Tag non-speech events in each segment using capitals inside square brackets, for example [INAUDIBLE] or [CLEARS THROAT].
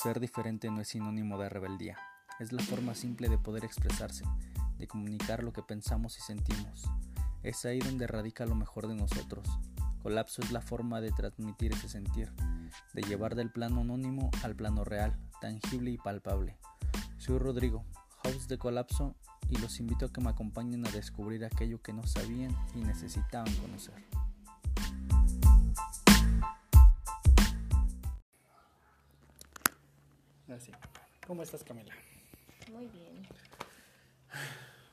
Ser diferente no es sinónimo de rebeldía, es la forma simple de poder expresarse, de comunicar lo que pensamos y sentimos. Es ahí donde radica lo mejor de nosotros. Colapso es la forma de transmitir ese sentir, de llevar del plano anónimo al plano real, tangible y palpable. Soy Rodrigo, host de Colapso, y los invito a que me acompañen a descubrir aquello que no sabían y necesitaban conocer. ¿Cómo estás, Camila? Muy bien.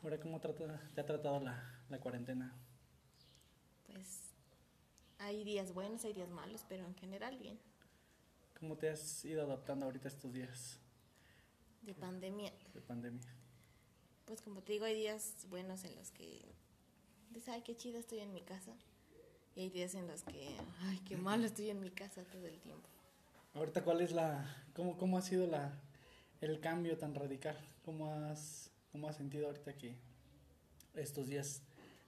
Ahora, ¿cómo trata, te ha tratado la, la cuarentena? Pues hay días buenos, hay días malos, pero en general bien. ¿Cómo te has ido adaptando ahorita estos días De pandemia. de pandemia? Pues como te digo, hay días buenos en los que dices, ay, qué chido estoy en mi casa. Y hay días en los que, ay, qué malo estoy en mi casa todo el tiempo. Ahorita, ¿cuál es la, cómo, cómo ha sido la, el cambio tan radical? ¿Cómo has, cómo has sentido ahorita que estos días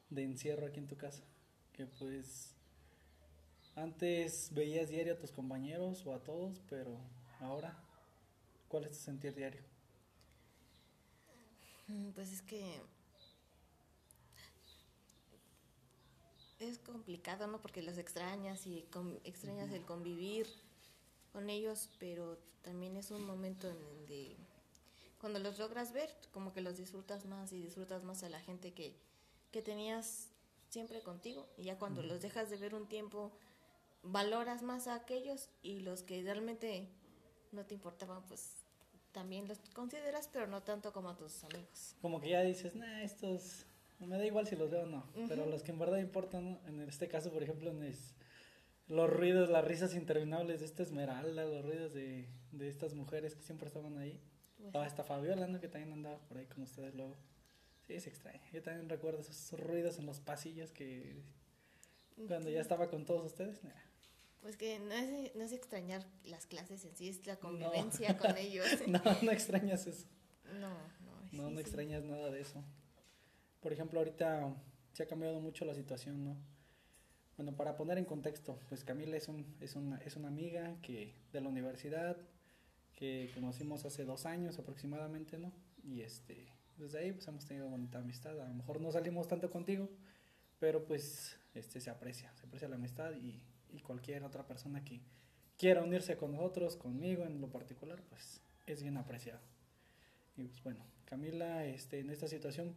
de encierro aquí en tu casa? Que pues antes veías diario a tus compañeros o a todos, pero ahora, ¿cuál es tu sentir diario? Mm, Pues es que es complicado, ¿no? Porque los extrañas y extrañas el convivir con ellos, pero también es un momento en donde cuando los logras ver, como que los disfrutas más y disfrutas más a la gente que, que tenías siempre contigo. Y ya cuando los dejas de ver un tiempo, valoras más a aquellos y los que realmente no te importaban, pues también los consideras, pero no tanto como a tus amigos. Como que ya dices, nah, estos, me da igual si los veo o no, pero los que en verdad importan, en este caso, por ejemplo, en es- los ruidos, las risas interminables de esta Esmeralda, los ruidos de, de estas mujeres que siempre estaban ahí. Pues, O hasta Fabiola, ¿no? Que también andaba por ahí con ustedes luego. Sí, se extraña. Yo también recuerdo esos ruidos en los pasillos que cuando ya estaba con todos ustedes. nah. Pues que no es, no es extrañar las clases en sí, es la convivencia [LAUGHS] con ellos. [LAUGHS] No, no extrañas eso. No, no. No, sí, no sí. extrañas nada de eso. Por ejemplo, ahorita se ha cambiado mucho la situación, ¿no? Bueno, para poner en contexto, pues Camila es, un, es, una, es una amiga que de la universidad que conocimos hace dos años aproximadamente, ¿no? Y este, desde ahí pues hemos tenido bonita amistad. A lo mejor no salimos tanto contigo, pero pues este se aprecia, se aprecia la amistad y, y cualquier otra persona que quiera unirse con nosotros, conmigo en lo particular, pues es bien apreciado. Y pues bueno, Camila, este, en esta situación,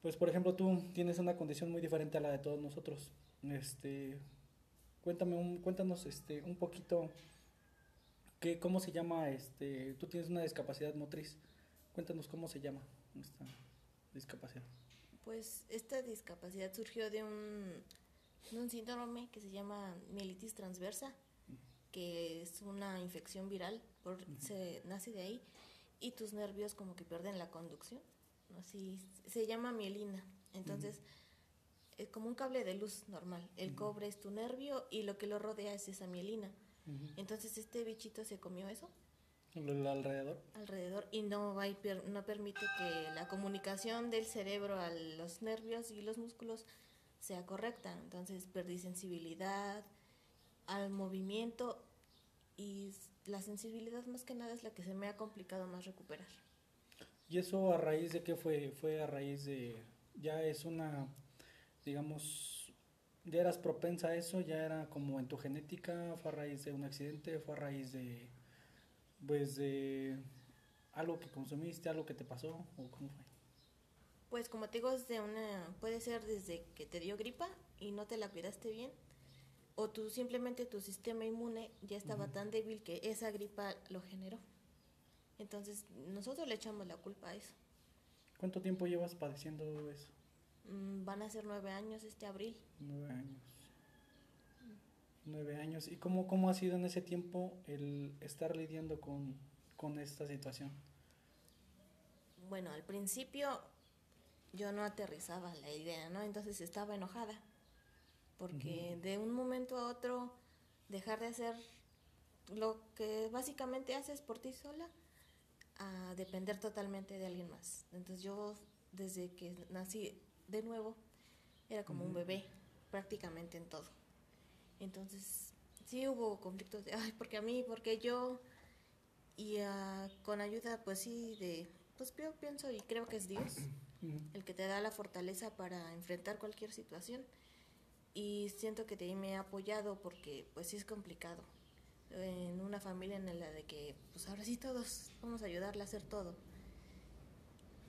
pues por ejemplo tú tienes una condición muy diferente a la de todos nosotros. Este, cuéntame un, cuéntanos este, un poquito qué, cómo se llama, este, tú tienes una discapacidad motriz. Cuéntanos cómo se llama esta discapacidad. Pues esta discapacidad surgió de un, de un síndrome que se llama mielitis transversa, que es una infección viral, por, se nace de ahí, y tus nervios como que pierden la conducción. Así se llama mielina. Entonces, es como un cable de luz normal. El cobre es tu nervio y lo que lo rodea es esa mielina. Entonces, este bichito se comió eso Lo alrededor. alrededor y no va y per- no permite que la comunicación del cerebro a los nervios y los músculos sea correcta. Entonces perdí sensibilidad al movimiento y la sensibilidad más que nada es la que se me ha complicado más recuperar. ¿Y eso a raíz de qué fue? Fue a raíz de, ya es una, digamos, ya eras propensa a eso, ya era como en tu genética, fue a raíz de un accidente, fue a raíz de, pues de algo que consumiste, algo que te pasó, o cómo fue. Pues como te digo, es de una, puede ser desde que te dio gripa y no te la cuidaste bien, o tú simplemente tu sistema inmune ya estaba tan débil que esa gripa lo generó. Entonces nosotros le echamos la culpa a eso. ¿Cuánto tiempo llevas padeciendo eso? Mm, Van a ser nueve años este abril. Nueve años. Nueve años. ¿Y cómo, cómo ha sido en ese tiempo el estar lidiando con, con esta situación? Bueno, al principio yo no aterrizaba la idea, ¿no? Entonces estaba enojada. Porque de un momento a otro dejar de hacer lo que básicamente haces por ti sola a depender totalmente de alguien más. Entonces yo desde que nací de nuevo era como un bebé prácticamente en todo. Entonces sí hubo conflictos de, ay, porque a mí, porque yo, Y ah, con ayuda, pues sí, de, pues yo pienso y creo que es Dios el que te da la fortaleza para enfrentar cualquier situación. Y siento que de ahí me ha apoyado porque pues sí es complicado. En una familia en la de que pues ahora sí todos vamos a ayudarle a hacer todo.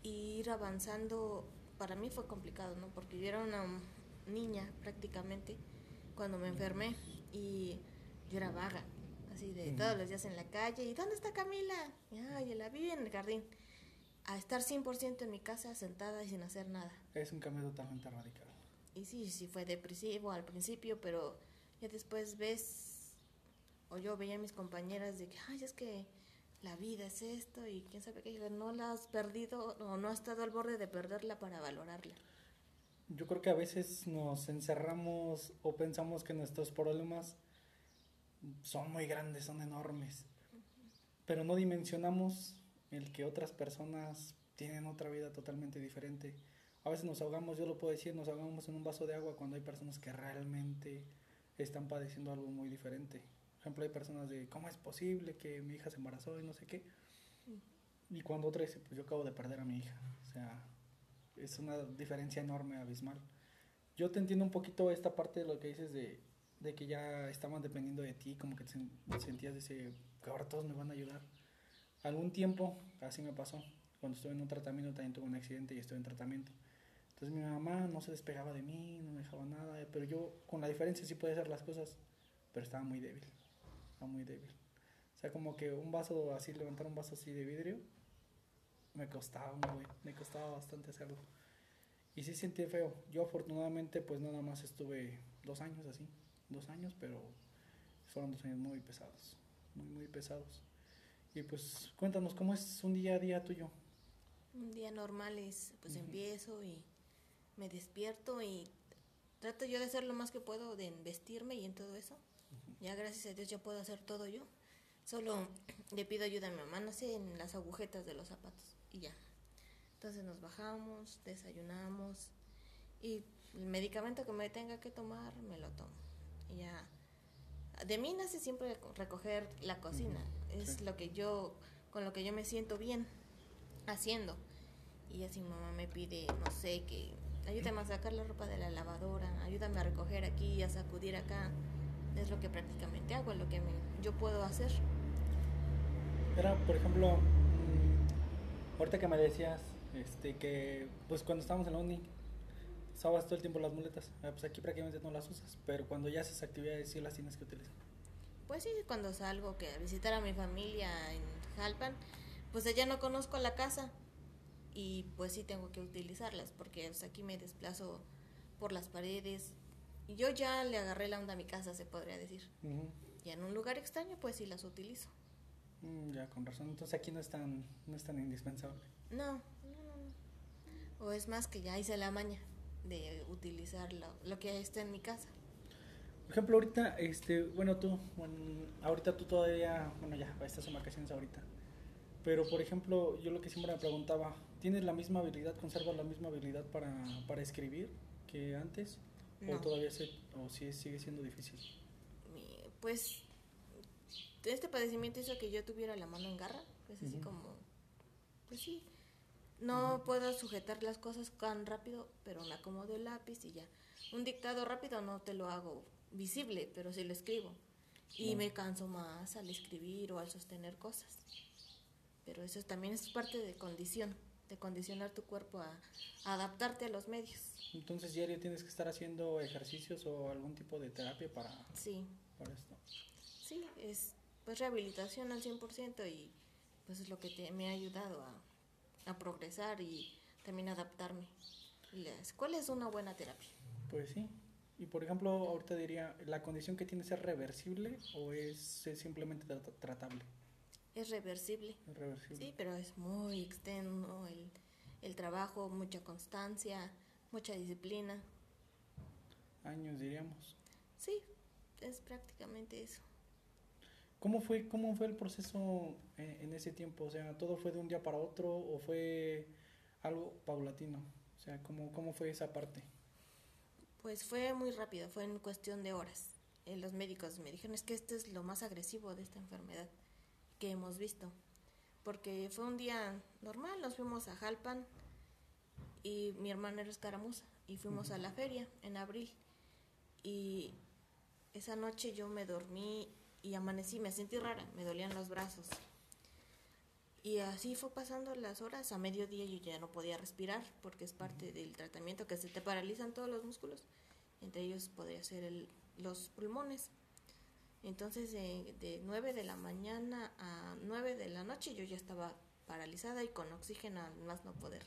Y ir avanzando para mí fue complicado, ¿no? Porque yo era una niña prácticamente cuando me enfermé y yo era vaga, así de todos los días en la calle. ¿Y dónde está Camila? Ay, la vi en el jardín. A estar 100% en mi casa sentada y sin hacer nada. Es un cambio totalmente radical. Y sí, sí fue depresivo al principio, pero ya después ves, o yo veía a mis compañeras de que, ay, es que la vida es esto y quién sabe qué, no la has perdido o no has estado al borde de perderla para valorarla. Yo creo que a veces nos encerramos o pensamos que nuestros problemas son muy grandes, son enormes, pero no dimensionamos el que otras personas tienen otra vida totalmente diferente. A veces nos ahogamos, yo lo puedo decir, nos ahogamos en un vaso de agua cuando hay personas que realmente están padeciendo algo muy diferente. Ejemplo, hay personas de, ¿cómo es posible que mi hija se embarazó y no sé qué? Y cuando otra dice, pues yo acabo de perder a mi hija. O sea, es una diferencia enorme, abismal. Yo te entiendo un poquito esta parte de lo que dices de, de que ya estaban dependiendo de ti, como que te sen- sentías ese, que ahora todos me van a ayudar. Algún tiempo, así me pasó, cuando estuve en un tratamiento también tuve un accidente y estuve en tratamiento. Entonces mi mamá no se despegaba de mí, no me dejaba nada, pero yo con la diferencia sí podía hacer las cosas, pero estaba muy débil, muy débil. O sea, como que un vaso así, levantar un vaso así de vidrio, me costaba, güey, me costaba bastante hacerlo. Y sí sentí feo. Yo afortunadamente pues nada más estuve dos años así, dos años, pero fueron dos años muy pesados, muy, muy pesados. Y pues cuéntanos, ¿cómo es un día a día tuyo? Un día normal es, pues empiezo y me despierto y trato yo de hacer lo más que puedo, de vestirme y en todo eso. Ya gracias a Dios ya puedo hacer todo yo. Solo [CLEARS THROAT] le pido ayuda a mi mamá, no sé, en las agujetas de los zapatos y ya. Entonces nos bajamos, desayunamos y el medicamento que me tenga que tomar me lo tomo. Y ya. De mí nace siempre recoger la cocina. Es sí. lo que yo, con lo que yo me siento bien haciendo. Y así mi mamá me pide, no sé, que ayúdame a sacar la ropa de la lavadora, ayúdame a recoger aquí, a sacudir acá. Es lo que prácticamente hago, lo que me- yo puedo hacer. Era, por ejemplo, mm, ahorita que me decías, este, que pues cuando estábamos en la uni, usabas todo el tiempo las muletas, Ah, pues aquí prácticamente no las usas, pero cuando ya haces actividades sí las tienes que utilizar. Pues sí, cuando salgo que a visitar a mi familia en Jalpan, pues allá no conozco la casa y pues sí tengo que utilizarlas porque pues, aquí me desplazo por las paredes. Yo ya le agarré la onda a mi casa, se podría decir. Y en un lugar extraño, pues sí las utilizo. Mm, ya, con razón. Entonces aquí no es tan, no es tan indispensable. No, no, no, no. O es más que ya hice la maña de utilizar lo, lo que está en mi casa. Por ejemplo, ahorita, este, bueno, tú, bueno, ahorita tú todavía, bueno, ya, estás en vacaciones ahorita. Pero, por ejemplo, yo lo que siempre me preguntaba, ¿tienes la misma habilidad, conservas la misma habilidad para, para escribir que antes? No. ¿O todavía se, o sí sigue siendo difícil? Pues este padecimiento hizo que yo tuviera la mano en garra, pues así como, pues sí, no puedo sujetar las cosas tan rápido, pero me acomodo el lápiz y ya. Un dictado rápido no te lo hago visible, pero sí lo escribo. Y me canso más al escribir o al sostener cosas. Pero eso también es parte de condición, de condicionar tu cuerpo a, a adaptarte a los medios. Entonces, diario tienes que estar haciendo ejercicios o algún tipo de terapia para, Sí, para esto. Sí, es pues rehabilitación al 100% y pues es lo que te- me ha ayudado a, a progresar y también adaptarme. La escuela es una buena terapia. Pues sí. Y por ejemplo, ahorita diría, ¿la condición que tienes es reversible o es, es simplemente trata- tratable? Es reversible, Es reversible. sí, pero es muy extenso el, el trabajo, mucha constancia, mucha disciplina. Años diríamos. Sí, es prácticamente eso. ¿Cómo fue, cómo fue el proceso eh, en ese tiempo? O sea, ¿todo fue de un día para otro o fue algo paulatino? O sea, ¿cómo, cómo fue esa parte? Pues fue muy rápido, fue en cuestión de horas. Eh, los médicos me dijeron es que esto es lo más agresivo de esta enfermedad. Que hemos visto. Porque fue un día normal, nos fuimos a Jalpan y mi hermana era escaramuza y fuimos a la feria en abril. Y esa noche yo me dormí y amanecí, me sentí rara, me dolían los brazos. Y así fue pasando las horas, a mediodía yo ya no podía respirar porque es parte del tratamiento que se te paralizan todos los músculos, entre ellos podría ser el, los pulmones. Entonces de, de 9 de la mañana a 9 de la noche yo ya estaba paralizada y con oxígeno al más no poder.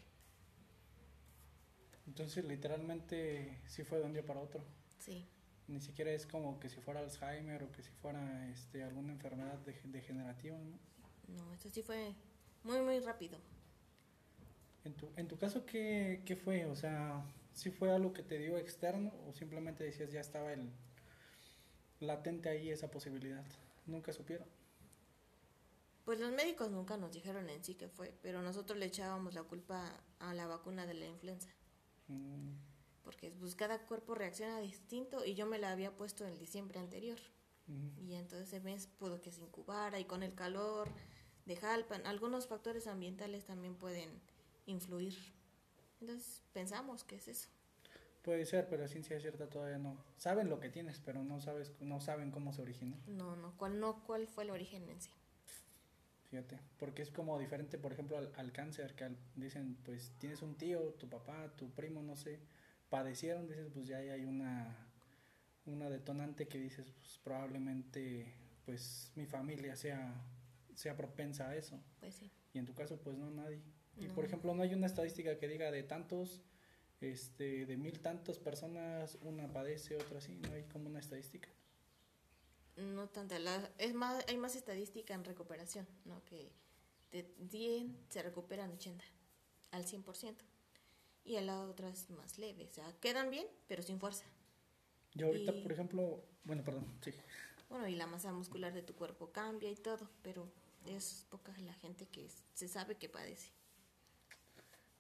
Entonces literalmente sí fue de un día para otro. Sí. Ni siquiera es como que si fuera Alzheimer o que si fuera este, alguna enfermedad de- degenerativa, ¿no? No, esto sí fue muy, muy rápido. En tu, en tu caso, ¿qué, ¿qué fue? O sea, ¿sí fue algo que te dio externo o simplemente decías ya estaba el latente ahí esa posibilidad? Nunca supieron. Pues los médicos nunca nos dijeron en sí qué fue, pero nosotros le echábamos la culpa a la vacuna de la influenza, Mm, porque pues cada cuerpo reacciona distinto y yo me la había puesto en el diciembre anterior. mm. Y entonces ese mes pudo que se incubara y con el calor de Jalpan, algunos factores ambientales también pueden influir. Entonces pensamos que es eso. Puede ser, pero a ciencia cierta todavía no. Saben lo que tienes, pero no sabes, no saben cómo se originó. No, no, cuál no, cuál fue el origen en sí. Fíjate, porque es como diferente, por ejemplo, al, al cáncer, que al- dicen, pues tienes un tío, tu papá, tu primo, no sé, padecieron, dices, pues ya ahí hay una, una detonante que dices, pues probablemente, pues mi familia sea, sea propensa a eso. Pues sí. Y en tu caso, pues no, nadie. Y No. por ejemplo, no hay una estadística que diga de tantos, este, de mil tantas personas, una padece, otra sí, no hay como una estadística. No tanto, la, es más, hay más estadística en recuperación, ¿no? Que de 10 se recuperan 80 al 100%. Y a la otra es más leve, o sea, quedan bien, pero sin fuerza. Yo ahorita, Y- por ejemplo, bueno, perdón, sí. Bueno, y la masa muscular de tu cuerpo cambia y todo, pero es poca la gente que se sabe que padece.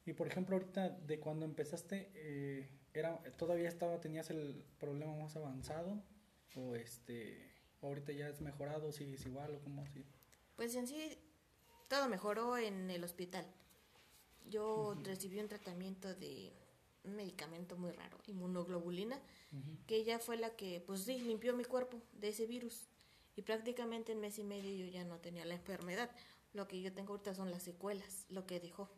Y por ejemplo, ahorita de cuando empezaste, eh, era todavía estaba tenías el problema más avanzado o este ahorita ya es mejorado, sigues igual o cómo así. Pues en sí, todo mejoró en el hospital. Yo recibí un tratamiento de un medicamento muy raro, inmunoglobulina, que ella fue la que, pues sí, limpió mi cuerpo de ese virus. Y prácticamente en mes y medio yo ya no tenía la enfermedad. Lo que yo tengo ahorita son las secuelas, lo que dejó.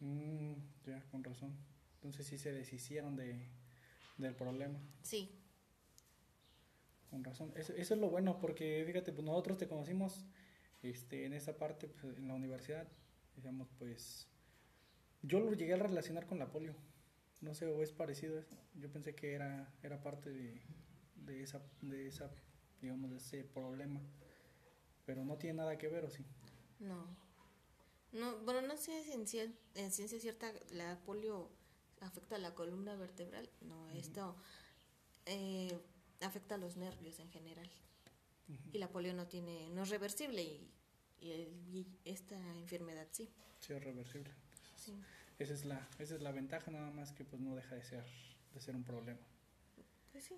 Mm, ya, con razón. Entonces sí se deshicieron de, del problema, Sí, con razón. Eso, eso es lo bueno porque fíjate, pues nosotros te conocimos este, en esa parte, pues, en la universidad, digamos, pues yo lo llegué a relacionar con la polio. No sé, o es parecido eso. Yo pensé que era, era parte de, de esa, de esa, digamos, de ese problema. Pero no tiene nada que ver, ¿o sí? no. No, bueno, no sé si en, cien- en ciencia cierta la polio afecta a la columna vertebral. No, esto eh, afecta a los nervios en general. Y la polio no tiene, no es reversible y, y el- y esta enfermedad sí. Sí, es reversible. sí. Esa es la, esa es la ventaja nada más que pues no deja de ser, de ser un problema. Pues sí.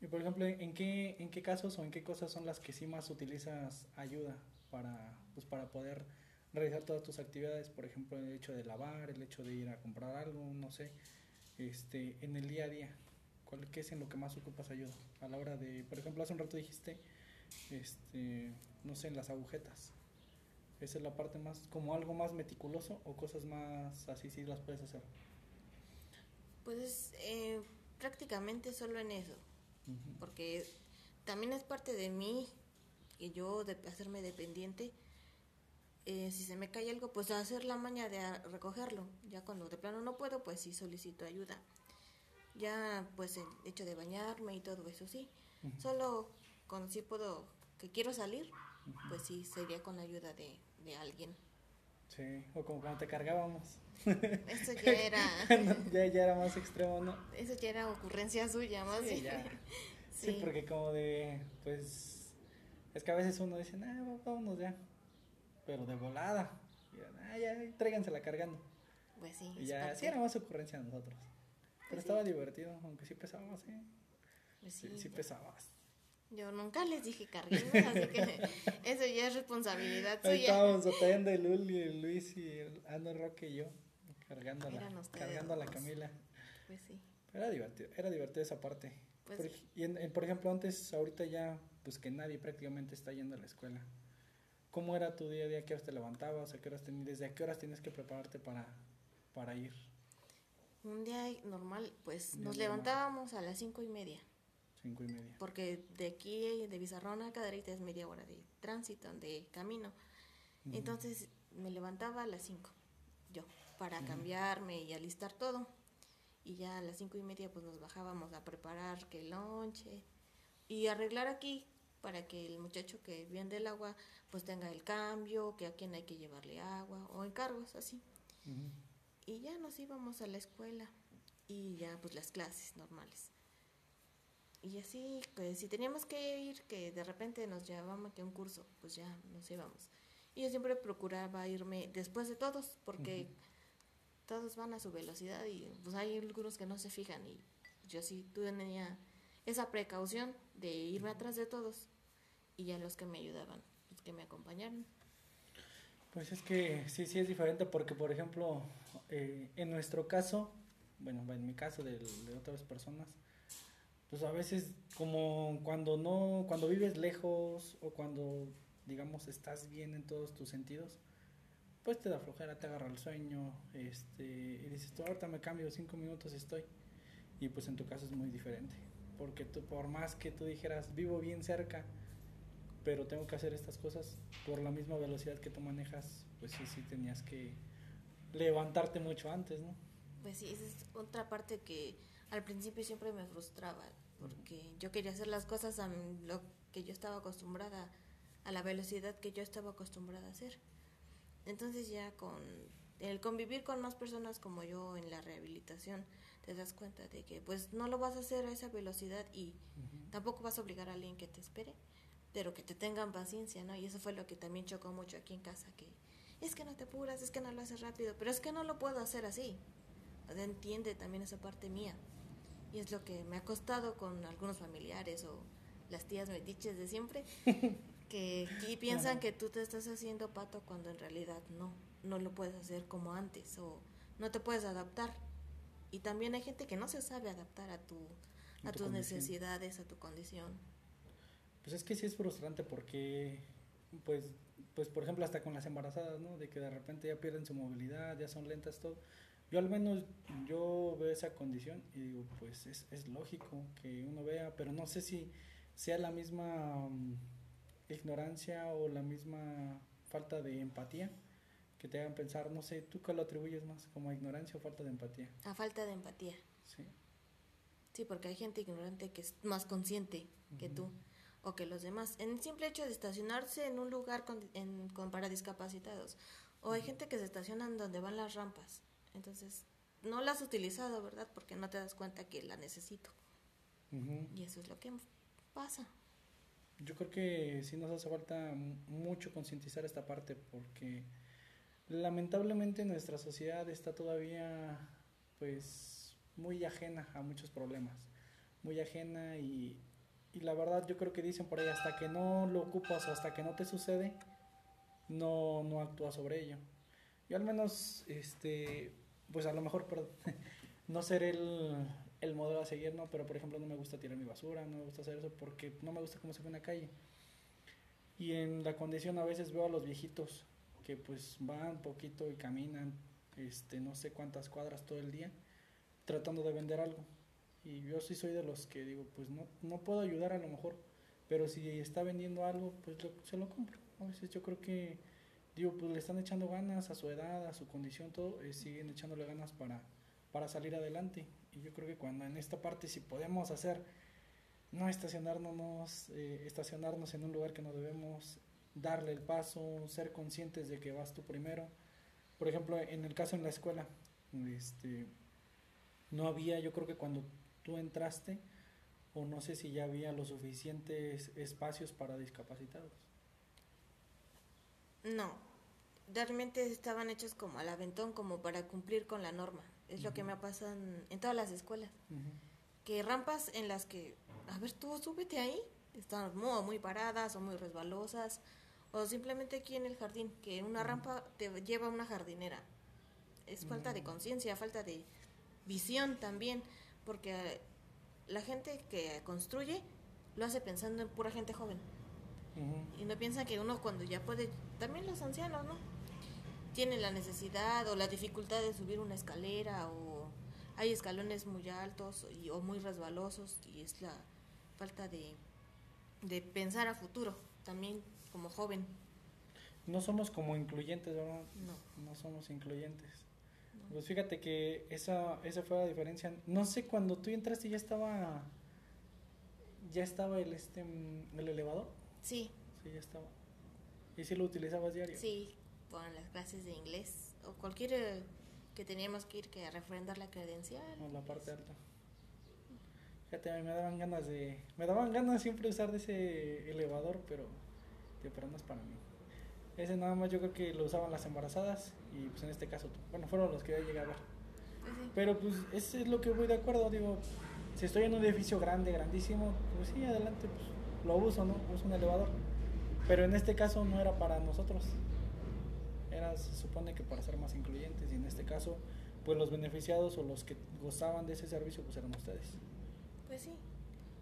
Y por ejemplo, ¿en qué, ¿en qué casos o en qué cosas son las que sí más utilizas ayuda para, pues, para poder realizar todas tus actividades? Por ejemplo, el hecho de lavar, el hecho de ir a comprar algo, no sé, este, en el día a día. ¿Cuál, ¿Qué es en lo que más ocupas ayuda? A la hora de, por ejemplo, hace un rato dijiste, este, no sé, en las agujetas. ¿Esa es la parte más, como algo más meticuloso o cosas más así sí las puedes hacer? Pues eh, prácticamente solo en eso. Porque también es parte de mí que yo de hacerme dependiente eh, si se me cae algo pues hacer la maña de recogerlo ya cuando de plano no puedo pues sí solicito ayuda ya pues el hecho de bañarme y todo eso sí solo cuando sí puedo que quiero salir pues sí sería con la ayuda de, de alguien Sí, o como cuando te cargábamos. eso ya [LAUGHS] era ya, ya era más extremo, ¿no? eso ya era ocurrencia suya más Sí, bien. ya. [LAUGHS] Sí, Sí. porque como de, pues, es que a veces uno dice, ah, vámonos ya, pero de volada, y ya, ah, ya, tráigansela cargando. pues sí Y ya, sí era más ocurrencia de nosotros. Pero Pues sí. estaba divertido, aunque sí pesaba, sí, Pues sí, sí, sí pesabas. Yo nunca les dije carguemos, así que [LAUGHS] eso ya es responsabilidad Ahí suya. estábamos batallando el Luli, el Luis y el Ando Roque y yo, cargándola, Eran ustedes cargando a la. Camila. Pues sí. Era divertido, era divertido esa parte. Pues por, sí. y en- en- por ejemplo, antes, ahorita ya, pues que nadie prácticamente está yendo a la escuela. ¿Cómo era tu día a día? ¿A qué horas te levantabas? ¿A qué horas ¿Desde a qué horas tienes que prepararte para, para ir? Un día normal, pues día nos normal. levantábamos a las cinco y media. Cinco y media. Porque de aquí, de Bizarrón a Cadereyta es media hora de tránsito, de camino. Ujú. Entonces me levantaba a las 5, yo, para Ujú. cambiarme y alistar todo. Y ya a las cinco y media pues nos bajábamos a preparar que el lonche y arreglar aquí para que el muchacho que viene del agua pues tenga el cambio, que a quien hay que llevarle agua o encargos así. Y ya nos íbamos a la escuela y ya pues las clases normales. Y así, que si teníamos que ir, que de repente nos llevaban que un curso, pues ya nos íbamos. Y yo siempre procuraba irme después de todos, porque todos van a su velocidad y pues hay algunos que no se fijan. Y yo sí tenía esa precaución de irme atrás de todos y ya los que me ayudaban, los que me acompañaron. Pues es que sí, sí es diferente porque, por ejemplo, eh, en nuestro caso, bueno, en mi caso de, de otras personas, pues a veces como cuando no, cuando vives lejos o cuando, digamos, estás bien en todos tus sentidos, pues te da flojera, te agarra el sueño, este, y dices, tú ahorita me cambio, cinco minutos estoy. Y pues en tu caso es muy diferente, porque tú, por más que tú dijeras, vivo bien cerca, pero tengo que hacer estas cosas por la misma velocidad que tú manejas, pues sí, sí tenías que levantarte mucho antes, ¿no? Pues sí, esa es otra parte que al principio siempre me frustraba, porque yo quería hacer las cosas a lo que yo estaba acostumbrada, a la velocidad que yo estaba acostumbrada a hacer. Entonces ya con el convivir con más personas como yo en la rehabilitación, te das cuenta de que pues no lo vas a hacer a esa velocidad y tampoco vas a obligar a alguien que te espere, pero que te tengan paciencia, ¿no? Y eso fue lo que también chocó mucho aquí en casa, que es que no te apuras, es que no lo haces rápido, pero es que no lo puedo hacer así. O sea, entiende también esa parte mía. Y es lo que me ha costado con algunos familiares o las tías metiches de siempre, [LAUGHS] que piensan que tú te estás haciendo pato cuando en realidad no, no lo puedes hacer como antes o no te puedes adaptar. Y también hay gente que no se sabe adaptar a tu A a tu tus condición. necesidades, a tu condición. Pues es que sí es frustrante porque, pues, pues por ejemplo, hasta con las embarazadas, ¿no? De que de repente ya pierden su movilidad, ya son lentas, todo. Yo al menos, yo veo esa condición y digo, pues es, es lógico que uno vea, pero no sé si sea la misma mm, ignorancia o la misma falta de empatía que te hagan pensar, no sé, ¿tú qué lo atribuyes más? ¿Como ignorancia o falta de empatía? A falta de empatía. Sí. Sí, porque hay gente ignorante que es más consciente que Ujú. tú o que los demás. En el simple hecho de estacionarse en un lugar con, en- con para discapacitados. O hay gente que se estaciona en donde van las rampas. Entonces, no la has utilizado, ¿verdad? Porque no te das cuenta que la necesito. Ujú. Y eso es lo que pasa. Yo creo que sí nos hace falta mucho concientizar esta parte porque lamentablemente nuestra sociedad está todavía pues muy ajena a muchos problemas, muy ajena y, y la verdad yo creo que dicen por ahí hasta que no lo ocupas o hasta que no te sucede no, no actúas sobre ello. Yo al menos este pues a lo mejor [LAUGHS] no ser el, el modelo a seguir, ¿no? Pero por ejemplo no me gusta tirar mi basura, no me gusta hacer eso porque no me gusta cómo se ve en la calle. Y en la condición a veces veo a los viejitos que pues van poquito y caminan este no sé cuántas cuadras todo el día tratando de vender algo. Y yo sí soy de los que digo, pues no, no puedo ayudar a lo mejor, pero si está vendiendo algo, pues lo- se lo compro. A veces yo creo que, digo, pues le están echando ganas a su edad, a su condición, todo, eh, siguen echándole ganas para, para salir adelante. Y yo creo que cuando en esta parte, si podemos hacer, no estacionarnos, eh, estacionarnos en un lugar que no debemos, darle el paso, ser conscientes de que vas tú primero. Por ejemplo, en el caso en la escuela, este, no había, yo creo que cuando tú entraste, o no sé si ya había los suficientes espacios para discapacitados. No, realmente estaban hechos como al aventón, como para cumplir con la norma. Es lo que me pasa en, en todas las escuelas. Que rampas en las que, a ver, tú súbete ahí, están muy, muy paradas o muy resbalosas, O simplemente aquí en el jardín, que una rampa te lleva a una jardinera. Es falta de conciencia, falta de visión también, porque la gente que construye lo hace pensando en pura gente joven. Y no piensa que uno cuando ya puede, también los ancianos, ¿no? Tienen la necesidad o la dificultad de subir una escalera o hay escalones muy altos y, o muy resbalosos y es la falta de, de pensar a futuro también como joven. No somos como incluyentes, ¿verdad? No. No somos incluyentes. Pues fíjate que esa, esa fue la diferencia. No sé, cuando tú entraste ya estaba ya estaba el este el elevador. Sí. Sí, ya estaba. ¿Y si lo utilizabas diario? Sí, con las clases de inglés o cualquier eh, que teníamos que ir que a refrendar la credencial. O la parte alta. Fíjate, me daban ganas de me daban ganas siempre usar de ese elevador, pero no es para mí. Ese nada más yo creo que lo usaban las embarazadas y pues en este caso, bueno, fueron los que llegué a ver. Sí. Pero pues eso es lo que voy de acuerdo, digo, si estoy en un edificio grande, grandísimo, pues sí, adelante, pues lo uso, ¿no? Uso un elevador. Pero en este caso no era para nosotros. Era, se supone que para ser más incluyentes y en este caso, pues los beneficiados o los que gozaban de ese servicio, pues eran ustedes. Pues sí.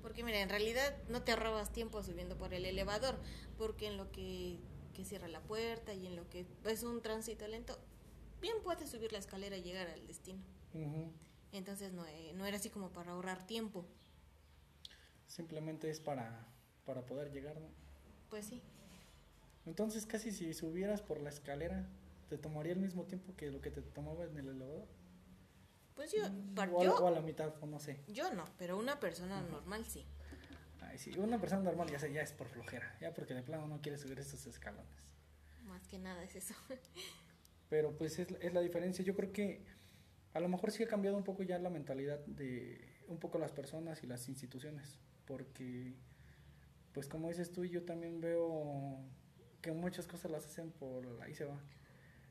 Porque mira, en realidad no te robas tiempo subiendo por el elevador, porque en lo que, que cierra la puerta y en lo que es un tránsito lento, bien puedes subir la escalera y llegar al destino. Entonces no, eh, no era así como para ahorrar tiempo. Simplemente es para, para poder llegar, ¿no? Pues sí. Entonces casi si subieras por la escalera, te tomaría el mismo tiempo que lo que te tomaba en el elevador. Pues yo, par- o, yo, o a la mitad, o no sé. yo no, pero una persona normal sí. Ay, sí, una persona normal ya, sé, ya es por flojera, ya porque de plano no quiere subir estos escalones. Más que nada es eso. Pero pues es, es la diferencia. Yo creo que a lo mejor sí ha cambiado un poco ya la mentalidad de un poco las personas y las instituciones. Porque, pues como dices tú, yo también veo que muchas cosas las hacen por ahí se va.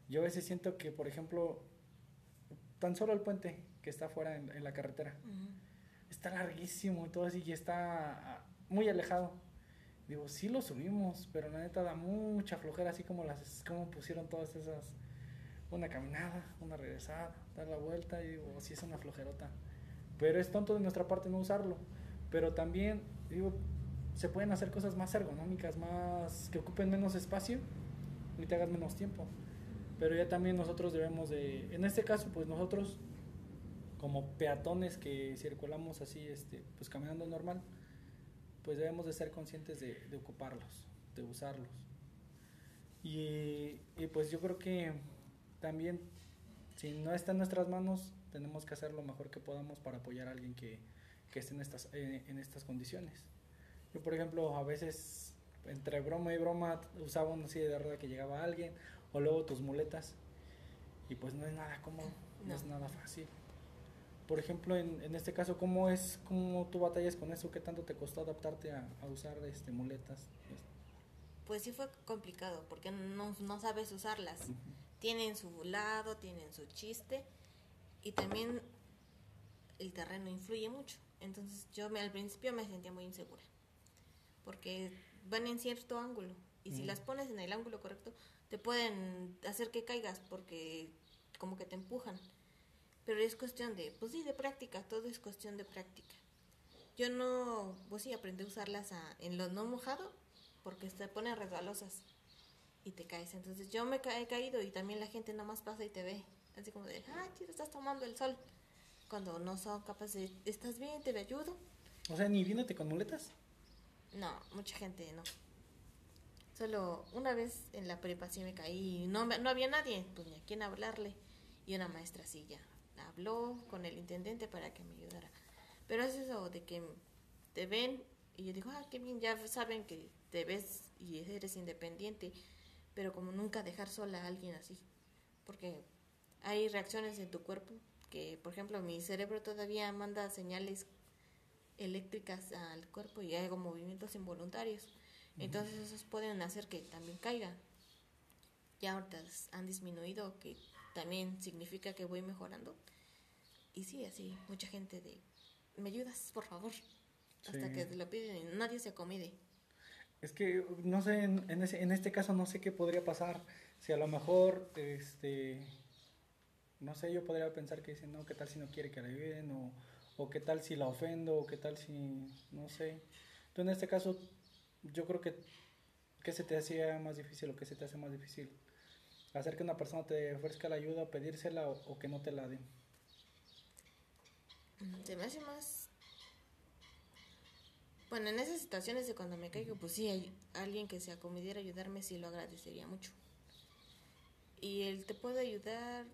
Yo a veces siento que, por ejemplo, tan solo el puente que está afuera en, en la carretera, Ujú. Está larguísimo y todo así, y está ah, muy alejado. Digo, sí lo subimos, pero la neta da mucha flojera, así como las como pusieron todas esas, una caminada, una regresada, dar la vuelta, y digo, sí es una flojerota. Pero es tonto de nuestra parte no usarlo. Pero también, digo, se pueden hacer cosas más ergonómicas, más que ocupen menos espacio y te hagas menos tiempo. Pero ya también nosotros debemos de, en este caso, pues nosotros como peatones que circulamos así, este, pues caminando normal, pues debemos de ser conscientes de, de ocuparlos, de usarlos. Y, y pues yo creo que también, si no está en nuestras manos, tenemos que hacer lo mejor que podamos para apoyar a alguien que, que esté en estas, eh, en estas condiciones. Yo, por ejemplo, a veces, entre broma y broma, usaba una silla de rueda que llegaba alguien, o luego tus muletas, y pues no es nada cómodo, no, No. es nada fácil. Por ejemplo, en, en este caso, ¿cómo es, cómo tú batallas con eso? ¿Qué tanto te costó adaptarte a, a usar este, muletas? Pues sí fue complicado porque no, no sabes usarlas. Tienen su lado, tienen su chiste y también el terreno influye mucho. Entonces yo me, al principio me sentía muy insegura porque van en cierto ángulo y si las pones en el ángulo correcto te pueden hacer que caigas porque como que te empujan. Pero es cuestión de, pues sí, de práctica, todo es cuestión de práctica. Yo no, pues sí, aprendí a usarlas a- en lo no mojado porque se ponen resbalosas y te caes. Entonces yo me he caído y también la gente nada más pasa y te ve. Así como de, ah, chido, estás tomando el sol. Cuando no son capaces de, ¿estás bien? ¿Te ayudo? O sea, ni viéndote con muletas. No, mucha gente no. Solo una vez en la prepa sí me caí y no, no había nadie, pues ni a quién hablarle. Y una maestra ya habló con el intendente para que me ayudara. Pero es eso de que te ven y yo digo, ah, qué bien, ya saben que te ves y eres independiente, pero como nunca dejar sola a alguien así. Porque hay reacciones en tu cuerpo que, por ejemplo, mi cerebro todavía manda señales eléctricas al cuerpo y hago movimientos involuntarios. Entonces esos pueden hacer que también caiga. Ya ahorita han disminuido, que también significa que voy mejorando. Y sí, así, mucha gente de, ¿me ayudas, por favor? Hasta Sí. que te lo piden y nadie se acomide. Es que no sé, en, en, ese, en este caso no sé qué podría pasar. Si a lo mejor, este, no sé, yo podría pensar que dicen, no, qué tal si no quiere que la ayuden, o, o qué tal si la ofendo, o qué tal si, no sé. Tú en este caso, yo creo que, ¿qué se te hacía más difícil o qué se te hace más difícil? Hacer que una persona te ofrezca la ayuda, o pedírsela, o, o que no te la den. Se me hace más bueno, en esas situaciones de cuando me caigo, pues sí, hay alguien que se acomediera a ayudarme, sí lo agradecería mucho. Y él te puede ayudar.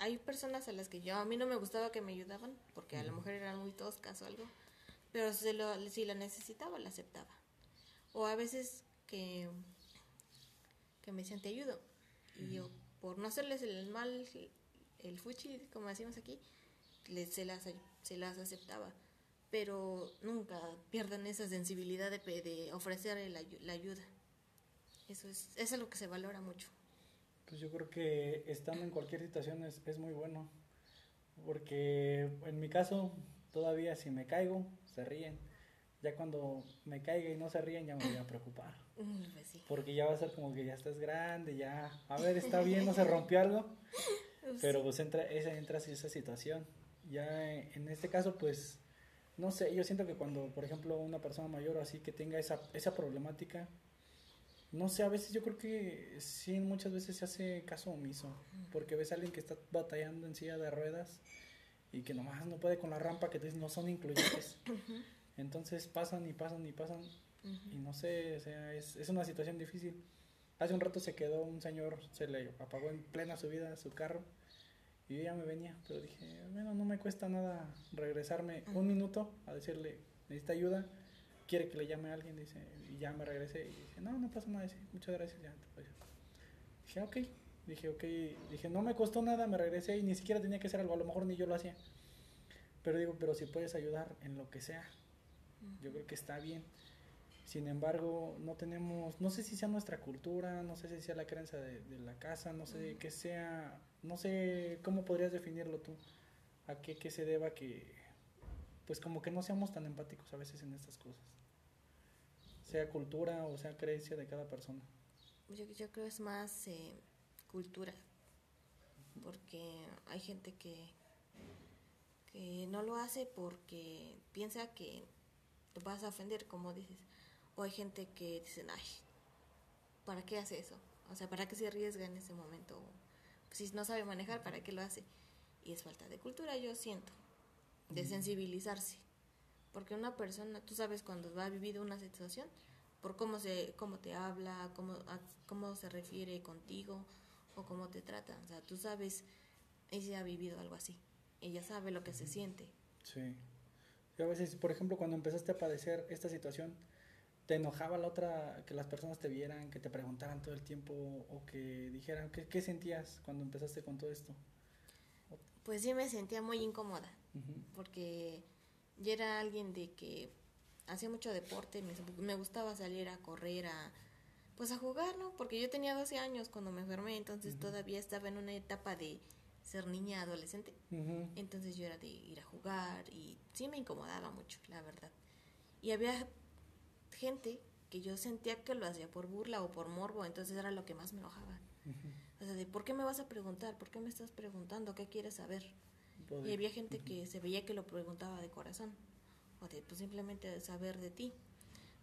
Hay personas a las que yo, a mí no me gustaba que me ayudaban, porque a lo mejor eran muy toscas o algo, pero si, lo, si la necesitaba, la aceptaba. O a veces que, que me decían, te ayudo. Y yo, por no hacerles el mal, el fuchi, como decimos aquí, les, se, las, se las aceptaba pero nunca pierdan esa sensibilidad de, ofrecer la, la, ayuda. Eso es, es algo que se valora mucho. Pues yo creo que estando en cualquier situación es, es muy bueno, porque en mi caso todavía si me caigo, se ríen. Ya cuando me caiga y no se ríen, ya me voy a preocupar. Pues sí. Porque ya va a ser como que ya estás grande, ya, a ver, está bien, no se rompió algo. Pero pues entra, esa, entra esa situación. Ya en este caso, pues no sé, yo siento que cuando, por ejemplo, una persona mayor o así que tenga esa, esa problemática, no sé, a veces yo creo que sí, muchas veces se hace caso omiso, porque ves a alguien que está batallando en silla de ruedas y que nomás no puede con la rampa, que no son incluyentes. Entonces pasan y pasan y pasan y no sé, o sea, es, es una situación difícil. Hace un rato se quedó un señor, se le apagó en plena subida su carro y yo ya me venía, pero dije, bueno, no me cuesta nada regresarme un minuto a decirle, necesita ayuda, quiere que le llame a alguien, dice, y ya me regresé y dije, no, no pasa nada, dice, muchas gracias, ya. Dije, ok, dije, ok, dije, no me costó nada, me regresé y ni siquiera tenía que hacer algo, a lo mejor ni yo lo hacía. Pero digo, pero si puedes ayudar en lo que sea, yo creo que está bien. Sin embargo, no tenemos, no sé si sea nuestra cultura, no sé si sea la creencia de, de la casa, no sé qué sea, no sé cómo podrías definirlo tú, a qué, qué se deba que, pues como que no seamos tan empáticos a veces en estas cosas, sea cultura o sea creencia de cada persona. Yo, yo creo es más eh, cultura, porque hay gente que, que no lo hace porque piensa que te vas a ofender, como dices o hay gente que dicen, ay, ¿para qué hace eso? O sea, ¿para qué se arriesga en ese momento? Si no sabe manejar, ¿para qué lo hace? Y es falta de cultura, yo siento, de sensibilizarse. Porque una persona, tú sabes cuando va a vivir una situación, por cómo, se, cómo te habla, cómo, cómo se refiere contigo o cómo te trata. O sea, tú sabes, ella ha vivido algo así. Ella sabe lo que se siente. Sí. Yo a veces, por ejemplo, cuando empezaste a padecer esta situación, te enojaba la otra, que las personas te vieran, que te preguntaran todo el tiempo o que dijeran, ¿qué, qué sentías cuando empezaste con todo esto? Pues sí me sentía muy incómoda, porque yo era alguien de que hacía mucho deporte, me, me, gustaba salir a correr, a, pues a jugar, ¿no? Porque yo tenía 12 años cuando me enfermé, entonces todavía estaba en una etapa de ser niña, adolescente. Entonces yo era de ir a jugar y sí me incomodaba mucho, la verdad. Y había gente que yo sentía que lo hacía por burla o por morbo, entonces era lo que más me enojaba. O sea, de ¿por qué me vas a preguntar? ¿Por qué me estás preguntando? ¿Qué quieres saber? Y había gente que se veía que lo preguntaba de corazón, o de pues simplemente saber de ti.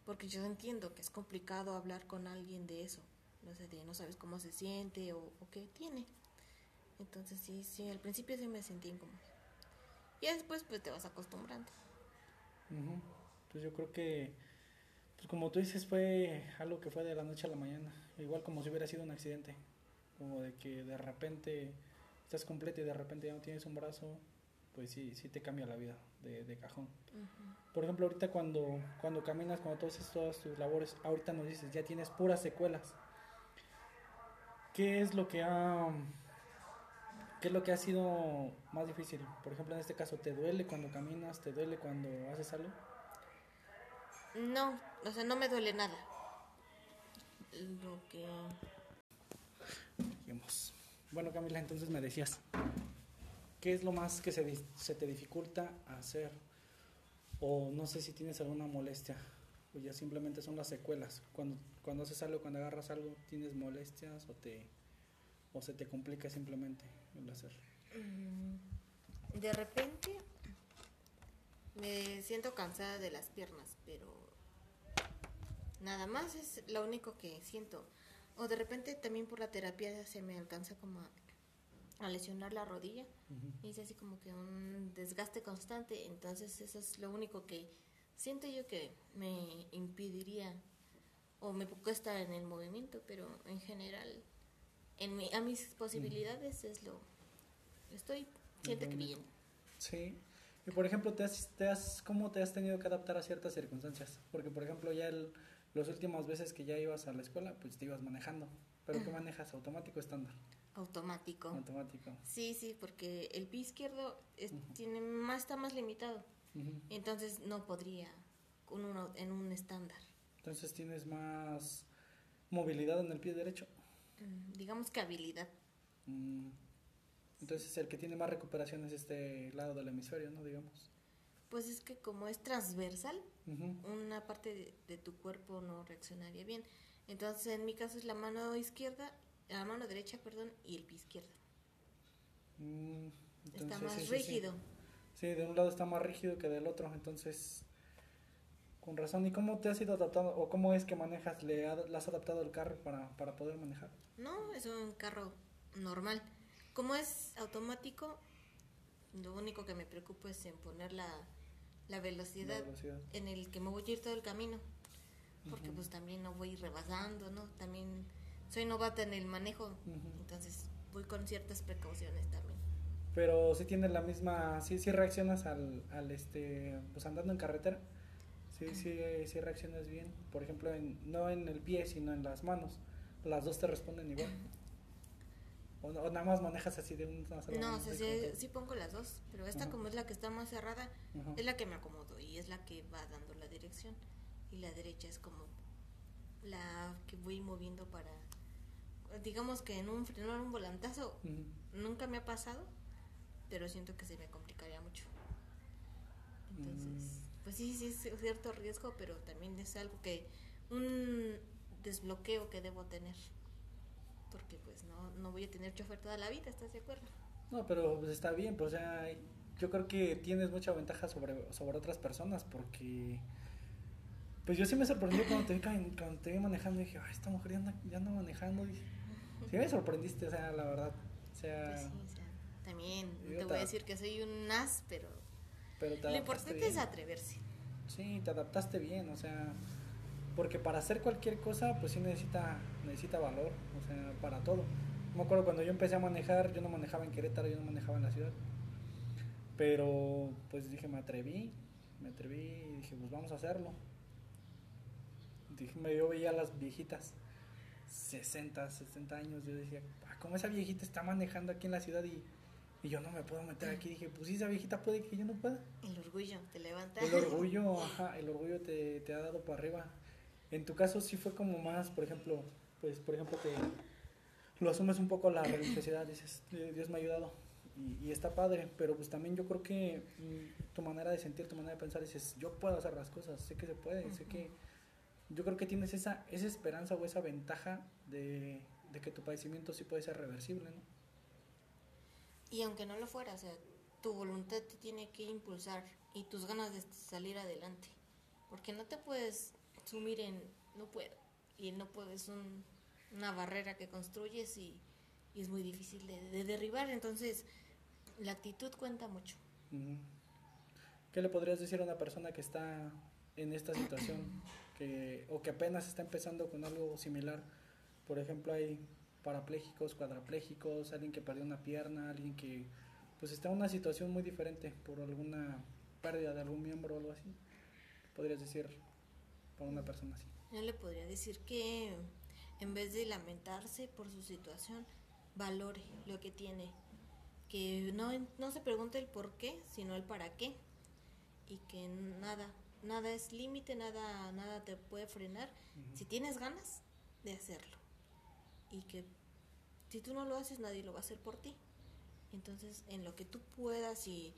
Porque yo entiendo que es complicado hablar con alguien de eso, no sé, de no sabes cómo se siente o, qué tiene. Entonces sí, sí, al principio sí me sentí incómoda. Y después pues te vas acostumbrando. Pues yo creo que pues como tú dices, fue algo que fue de la noche a la mañana, igual como si hubiera sido un accidente, como de que de repente estás completo y de repente ya no tienes un brazo, pues sí, sí te cambia la vida de, de cajón. Por ejemplo, ahorita cuando, cuando caminas, cuando tú haces todas tus labores, ahorita nos dices, ya tienes puras secuelas. ¿Qué es lo que ha... ¿Qué es lo que ha sido más difícil? Por ejemplo, en este caso, ¿te duele cuando caminas? ¿Te duele cuando haces algo? No, o sea, no me duele nada. Lo que... Bueno, Camila, entonces me decías, ¿qué es lo más que se, se te dificulta hacer? O no sé si tienes alguna molestia o ya simplemente son las secuelas. Cuando, cuando haces algo, cuando agarras algo, tienes molestias o te o se te complica simplemente el hacer. Mm, de repente me siento cansada de las piernas, pero nada más es lo único que siento. O de repente también por la terapia se me alcanza como a, lesionar la rodilla. Y es así como que un desgaste constante. Entonces eso es lo único que siento yo que me impediría o me cuesta en el movimiento, pero en general, en a mis posibilidades es lo... Estoy, que bien. Sí. Y por ejemplo, ¿te has, te has, ¿cómo te has tenido que adaptar a ciertas circunstancias? Porque, por ejemplo, ya el, las últimas veces que ya ibas a la escuela, pues te ibas manejando. ¿Pero qué manejas? ¿Automático o estándar? Automático. Automático. Sí, sí, porque el pie izquierdo tiene más, está más limitado. Entonces no podría con uno, en un estándar. Entonces tienes más movilidad en el pie derecho. Mm, digamos que habilidad. Mm. Entonces el que tiene más recuperación es este lado del hemisferio, ¿no? Digamos. Pues es que como es transversal, una parte de, tu cuerpo no reaccionaría bien. Entonces, en mi caso es la mano izquierda, la mano derecha, perdón, y el pie izquierdo. Mm, está más rígido. Sí, de un lado está más rígido que del otro, entonces, con razón. ¿Y cómo te has ido adaptando o cómo es que manejas? ¿Le, has adaptado el carro para, para poder manejar? No, es un carro normal. Como es automático, lo único que me preocupa es en poner la, la velocidad, en el que me voy a ir todo el camino. Porque pues también no voy rebasando, ¿no? También soy novata en el manejo, entonces voy con ciertas precauciones también. Pero si tienes la misma, si sí reaccionas al, al, este, pues andando en carretera, sí, sí, sí reaccionas bien. Por ejemplo, en, no en el pie, sino en las manos. Las dos te responden igual. O, nada más manejas así de un No, sí, pongo las dos, pero esta como es la que está más cerrada, es la que me acomodo y es la que va dando la dirección. Y la derecha es como la que voy moviendo para... Digamos que en un frenar un volantazo nunca me ha pasado, pero siento que se me complicaría mucho. Entonces, mm. pues sí, sí es cierto riesgo, pero también es algo que... Un desbloqueo que debo tener porque pues no, no voy a tener chofer toda la vida, ¿estás de acuerdo? No, pero pues está bien, pues o sea, yo creo que tienes mucha ventaja sobre, sobre otras personas porque pues yo sí me sorprendí cuando te vi, cuando te vi manejando dije, ay, esta mujer ya anda, ya anda manejando. Sí me sorprendiste, o sea, la verdad. O sea, pues sí, o sea también te voy a decir que soy un as, pero, pero lo importante es atreverse. Sí, te adaptaste bien, o sea, porque para hacer cualquier cosa, pues sí necesita, necesita valor, o sea, para todo. Me acuerdo cuando yo empecé a manejar, yo no manejaba en Querétaro, yo no manejaba en la ciudad. Pero pues dije, me atreví, me atreví y dije, pues vamos a hacerlo. Dije, yo veía a las viejitas, 60, 60 años, yo decía, ah, ¿cómo esa viejita está manejando aquí en la ciudad y, y yo no me puedo meter aquí? Dije, pues sí, esa viejita puede que yo no pueda. El orgullo te levanta. El orgullo, [LAUGHS] ajá, el orgullo te, te ha dado para arriba. En tu caso sí fue como más, por ejemplo, pues por ejemplo te lo asumes un poco la religiosidad, dices, Dios me ha ayudado y, está padre, pero pues también yo creo que mm, tu manera de sentir, tu manera de pensar, dices, yo puedo hacer las cosas, sé que se puede, sé que yo creo que tienes esa, esa esperanza o esa ventaja de, de que tu padecimiento sí puede ser reversible, ¿no? Y aunque no lo fuera, o sea, tu voluntad te tiene que impulsar y tus ganas de salir adelante, porque no te puedes sumir en no puedo. Y el no puedo es una barrera que construyes y, es muy difícil de, derribar. Entonces, la actitud cuenta mucho. ¿Qué le podrías decir a una persona que está en esta situación [COUGHS] que, o que apenas está empezando con algo similar? Por ejemplo, hay parapléjicos, cuadraplégicos, alguien que perdió una pierna, alguien que pues está en una situación muy diferente por alguna pérdida de algún miembro o algo así. Podrías decir para una persona así. Yo le podría decir que en vez de lamentarse por su situación, valore lo que tiene. Que no, no se pregunte el por qué, sino el para qué. Y que nada, nada es límite, nada, nada te puede frenar si tienes ganas de hacerlo. Y que si tú no lo haces, nadie lo va a hacer por ti. Entonces, en lo que tú puedas y,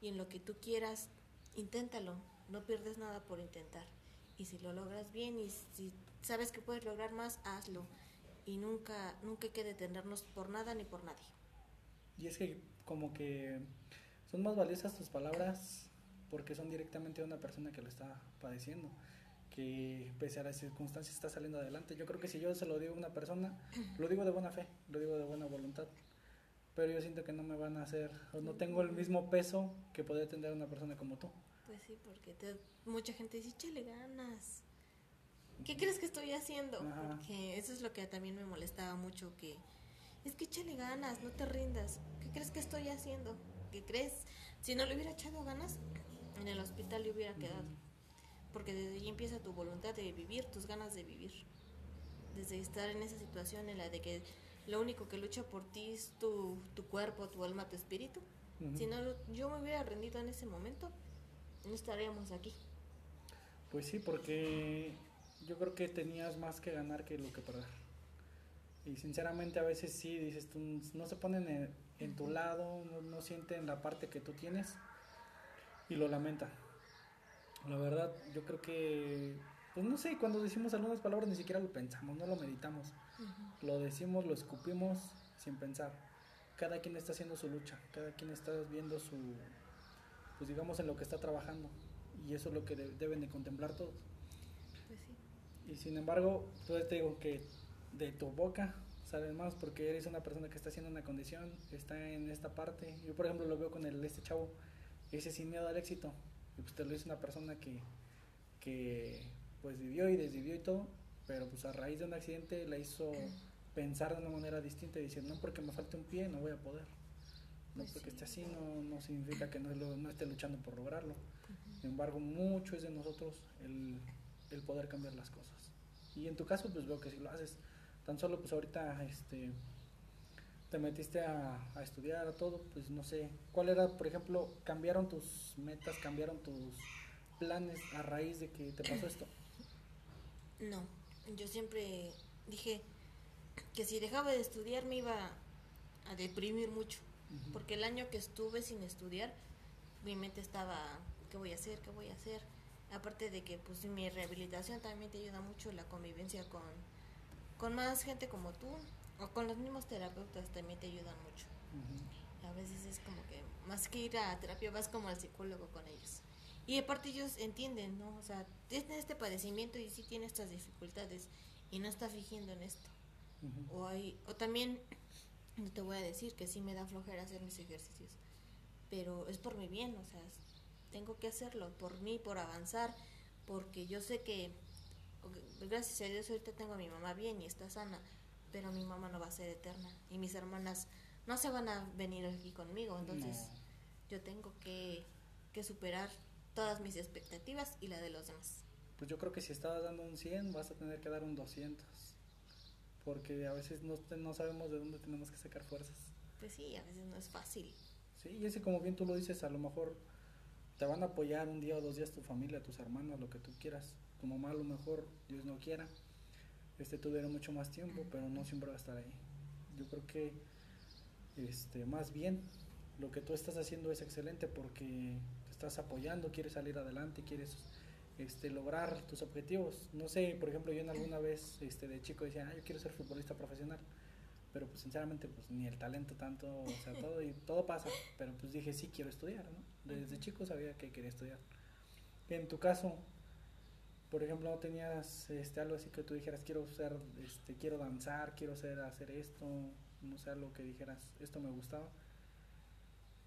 y en lo que tú quieras, inténtalo. No pierdes nada por intentar y si lo logras bien y si sabes que puedes lograr más, hazlo. Y nunca, nunca hay que detenernos por nada ni por nadie. Y es que como que son más valiosas tus palabras porque son directamente de una persona que lo está padeciendo, que pese a las circunstancias está saliendo adelante. Yo creo que si yo se lo digo a una persona, [CLEARS THROAT] lo digo de buena fe, lo digo de buena voluntad, pero yo siento que no me van a hacer, o no tengo el mismo peso que podría tener una persona como tú. Pues sí, porque mucha gente dice, chale ganas. ¿Qué crees que estoy haciendo? Porque eso es lo que también me molestaba mucho, que es que échale ganas, no te rindas. ¿Qué crees que estoy haciendo? ¿Qué crees? Si no le hubiera echado ganas, en el hospital le hubiera quedado. Porque desde ahí empieza tu voluntad de vivir, tus ganas de vivir. Desde estar en esa situación en la de que lo único que lucha por ti es tu, tu cuerpo, tu alma, tu espíritu. Si no, yo me hubiera rendido en ese momento, no estaríamos aquí. Pues sí, porque yo creo que tenías más que ganar que lo que perder. Y sinceramente a veces sí, dices tú, no se ponen en, tu lado, no, no, sienten la parte que tú tienes y lo lamentan. La verdad, yo creo que, pues no sé, cuando decimos algunas palabras ni siquiera lo pensamos, no lo meditamos. Lo decimos, lo escupimos sin pensar. Cada quien está haciendo su lucha, cada quien está viendo su, pues digamos, en lo que está trabajando. Y eso es lo que deben de contemplar todos. Pues sí. Y sin embargo, pues te digo que de tu boca sabes más porque eres una persona que está haciendo una condición, está en esta parte. Yo, por ejemplo, lo veo con el, este chavo, ese sin miedo al éxito. Y pues te lo dice una persona que, que pues vivió y desvivió y todo, pero pues a raíz de un accidente la hizo pensar de una manera distinta y decir, no porque me falte un pie no voy a poder. No pues porque esté así no, no significa que no, no, esté luchando por lograrlo. Sin embargo, mucho es de nosotros el, el poder cambiar las cosas. Y en tu caso, pues veo que si lo haces tan solo pues ahorita este te metiste a, a estudiar a todo, pues no sé, ¿cuál era, por ejemplo, cambiaron tus metas, cambiaron tus planes a raíz de que te pasó esto? No, yo siempre dije que si dejaba de estudiar me iba a deprimir mucho, porque el año que estuve sin estudiar, mi mente estaba, ¿qué voy a hacer? ¿Qué voy a hacer? Aparte de que pues mi rehabilitación también te ayuda mucho la convivencia con con más gente como tú o con los mismos terapeutas también te ayudan mucho. A veces es como que más que ir a terapia vas como al psicólogo con ellos. Y aparte ellos entienden, ¿no? O sea, tiene este padecimiento y sí tiene estas dificultades y no está fingiendo en esto. O hay o también no te voy a decir que sí me da flojera hacer mis ejercicios, pero es por mi bien, o sea, tengo que hacerlo por mí, por avanzar, porque yo sé que gracias a Dios ahorita tengo a mi mamá bien y está sana, pero mi mamá no va a ser eterna y mis hermanas no se van a venir aquí conmigo, entonces yo tengo que, que superar todas mis expectativas y la de los demás. Pues yo creo que si estabas dando un 100 vas a tener que dar un 200, porque a veces no, no sabemos de dónde tenemos que sacar fuerzas. Pues sí, a veces no es fácil. Sí, y ese como bien tú lo dices, a lo mejor te van a apoyar un día o dos días tu familia, tus hermanos, lo que tú quieras, tu mamá a lo mejor, Dios no quiera, este tuviera mucho más tiempo, pero no siempre va a estar ahí. Yo creo que este, más bien lo que tú estás haciendo es excelente porque te estás apoyando, quieres salir adelante, quieres este, lograr tus objetivos. No sé, por ejemplo, yo en alguna vez este, de chico decía, ah, yo quiero ser futbolista profesional, pero pues sinceramente pues ni el talento tanto, o sea, [LAUGHS] todo, y todo pasa, pero pues dije, sí, quiero estudiar, ¿no? Desde chico sabía que quería estudiar. En tu caso, por ejemplo, no tenías este, algo así que tú dijeras, quiero ser, este, quiero danzar, quiero ser, hacer esto, no sé, algo que dijeras, esto me gustaba,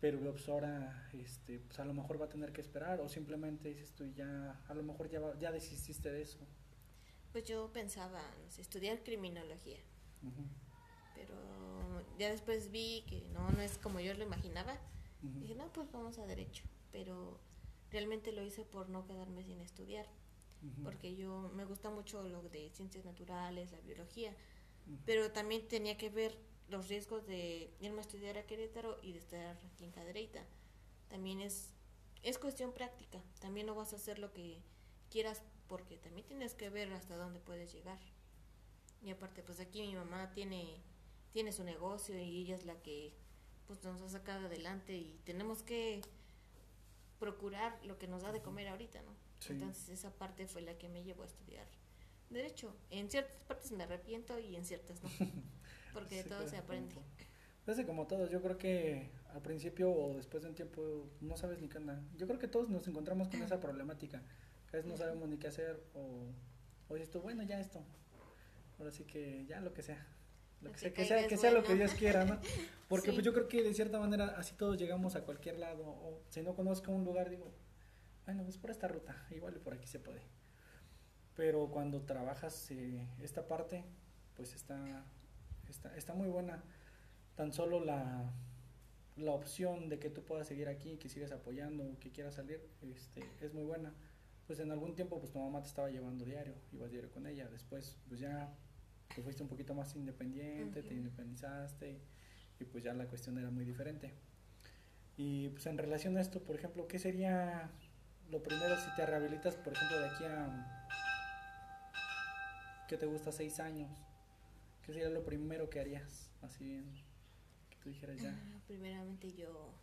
pero pues ahora, este, pues a lo mejor va a tener que esperar, o simplemente dices tú, ya, a lo mejor ya, ya desististe de eso. Pues yo pensaba, estudiar criminología, pero ya después vi que no, no es como yo lo imaginaba, dije, no, pues vamos a derecho, pero realmente lo hice por no quedarme sin estudiar porque yo me gusta mucho lo de ciencias naturales, la biología, pero también tenía que ver los riesgos de irme a estudiar a Querétaro y de estar aquí en Cadereyta. También es, es cuestión práctica, también no vas a hacer lo que quieras porque también tienes que ver hasta dónde puedes llegar. Y aparte, pues aquí mi mamá tiene, tiene su negocio y ella es la que pues nos ha sacado adelante y tenemos que procurar lo que nos da de comer ahorita, ¿no? Entonces esa parte fue la que me llevó a estudiar derecho. En ciertas partes me arrepiento y en ciertas no, [LAUGHS] porque de todo se aprende. Parece como todos, yo creo que al principio o después de un tiempo no sabes ni qué onda. Yo creo que todos nos encontramos con esa problemática. A veces no sabemos ni qué hacer o, o esto, bueno, ya esto. Ahora sí que ya lo que sea. Lo que, sea, que sea, que sea lo que Dios quiera, ¿no? [LAUGHS] Porque pues yo creo que de cierta manera así todos llegamos a cualquier lado. O si no conozco un lugar, digo, bueno, pues por esta ruta, igual por aquí se puede. Pero cuando trabajas eh, esta parte, pues está, está, está muy buena. Tan solo la, la opción de que tú puedas seguir aquí, que sigas apoyando, que quieras salir, este, es muy buena. Pues en algún tiempo, pues tu mamá te estaba llevando diario, ibas diario con ella. Después, pues ya te fuiste un poquito más independiente, te independizaste y, pues ya la cuestión era muy diferente. Y pues en relación a esto, por ejemplo, ¿qué sería lo primero si te rehabilitas, por ejemplo, de aquí a, ¿qué te gusta? Seis años. ¿Qué sería lo primero que harías? Así bien, que tú dijeras ya. Ah, primeramente yo,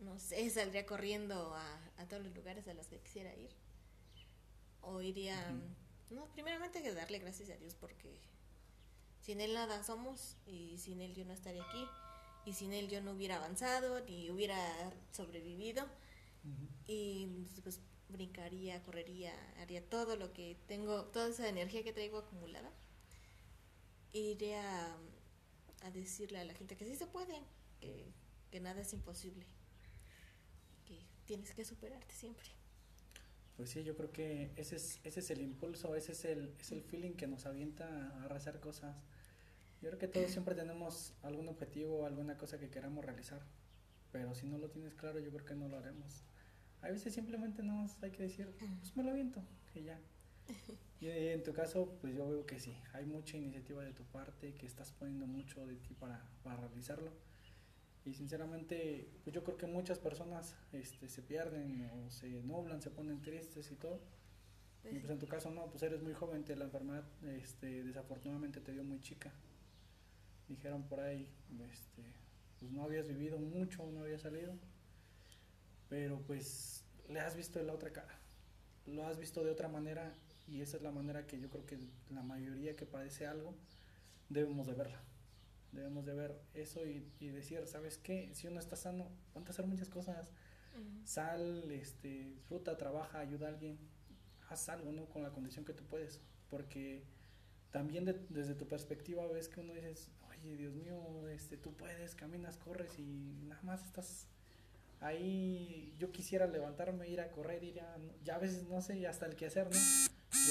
no sé, saldría corriendo a, a, todos los lugares a los que quisiera ir. O iría, no, primeramente que darle gracias a Dios porque sin Él nada somos y sin Él yo no estaría aquí y sin Él yo no hubiera avanzado ni hubiera sobrevivido. Y pues brincaría, correría, haría todo lo que tengo, toda esa energía que traigo acumulada. Iría a, decirle a la gente que sí se puede, que, que nada es imposible, que tienes que superarte siempre. Pues sí, yo creo que ese es, ese es el impulso, ese es el, es el feeling que nos avienta a arrasar cosas. Yo creo que todos siempre tenemos algún objetivo, alguna cosa que queramos realizar, pero si no lo tienes claro, yo creo que no lo haremos. A veces simplemente no hay que decir, pues me lo aviento, que ya. [LAUGHS] Y en tu caso, pues yo veo que sí, hay mucha iniciativa de tu parte, que estás poniendo mucho de ti para, para realizarlo. Y sinceramente, pues yo creo que muchas personas este, se pierden o se nublan, se ponen tristes y todo. Pues y pues en tu caso no, pues eres muy joven, te, la enfermedad este, desafortunadamente te dio muy chica. Dijeron por ahí, este, pues no habías vivido mucho, no habías salido pero pues le has visto de la otra cara, lo has visto de otra manera y esa es la manera que yo creo que la mayoría que padece algo debemos de verla. Debemos de ver eso y, decir, ¿sabes qué? Si uno está sano, ponte a hacer muchas cosas. Sal, este, disfruta, trabaja, ayuda a alguien. Haz algo, ¿no? Con la condición que tú puedes. Porque también desde tu perspectiva ves que uno dices, oye, Dios mío, este, tú puedes, caminas, corres y nada más estás ahí yo quisiera levantarme, ir a correr, ir a, ya a veces no sé, hasta el que hacer, ¿no?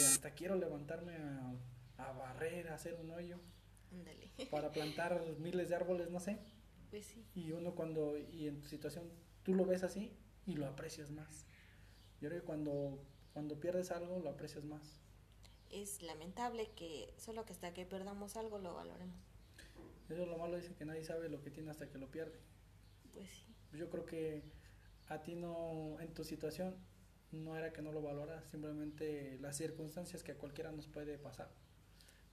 Hasta quiero levantarme a, a barrer, a hacer un hoyo. Para plantar miles de árboles, no sé. Pues sí. Y uno cuando, y en tu situación, tú lo ves así y lo aprecias más. Yo creo que cuando, cuando pierdes algo, lo aprecias más. Es lamentable que solo que hasta que perdamos algo lo valoremos. Eso es lo malo, dice que nadie sabe lo que tiene hasta que lo pierde. Pues sí. Yo creo que a ti no, en tu situación, no era que no lo valoras, simplemente las circunstancias que a cualquiera nos puede pasar.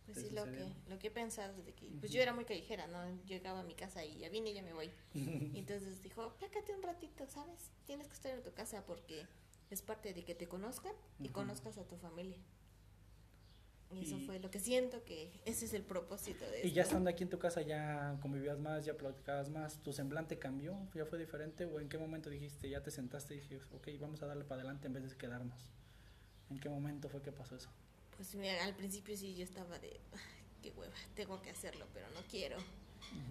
Pues sí, lo que, lo que he pensado desde que, pues yo era muy callejera, ¿no? Llegaba a mi casa y ya vine y ya me voy. y [LAUGHS] entonces dijo, plácate un ratito, ¿sabes? Tienes que estar en tu casa porque es parte de que te conozcan y conozcas a tu familia. Y eso fue lo que siento que ese es el propósito de Y ya estando aquí en tu casa ya convivías más, ya platicabas más, ¿tu semblante cambió? ¿Ya fue diferente? ¿O en qué momento dijiste, ya te sentaste y dijiste, ok, vamos a darle para adelante en vez de quedarnos? ¿En qué momento fue que pasó eso? Pues mira, al principio sí yo estaba de, qué hueva, tengo que hacerlo, pero no quiero.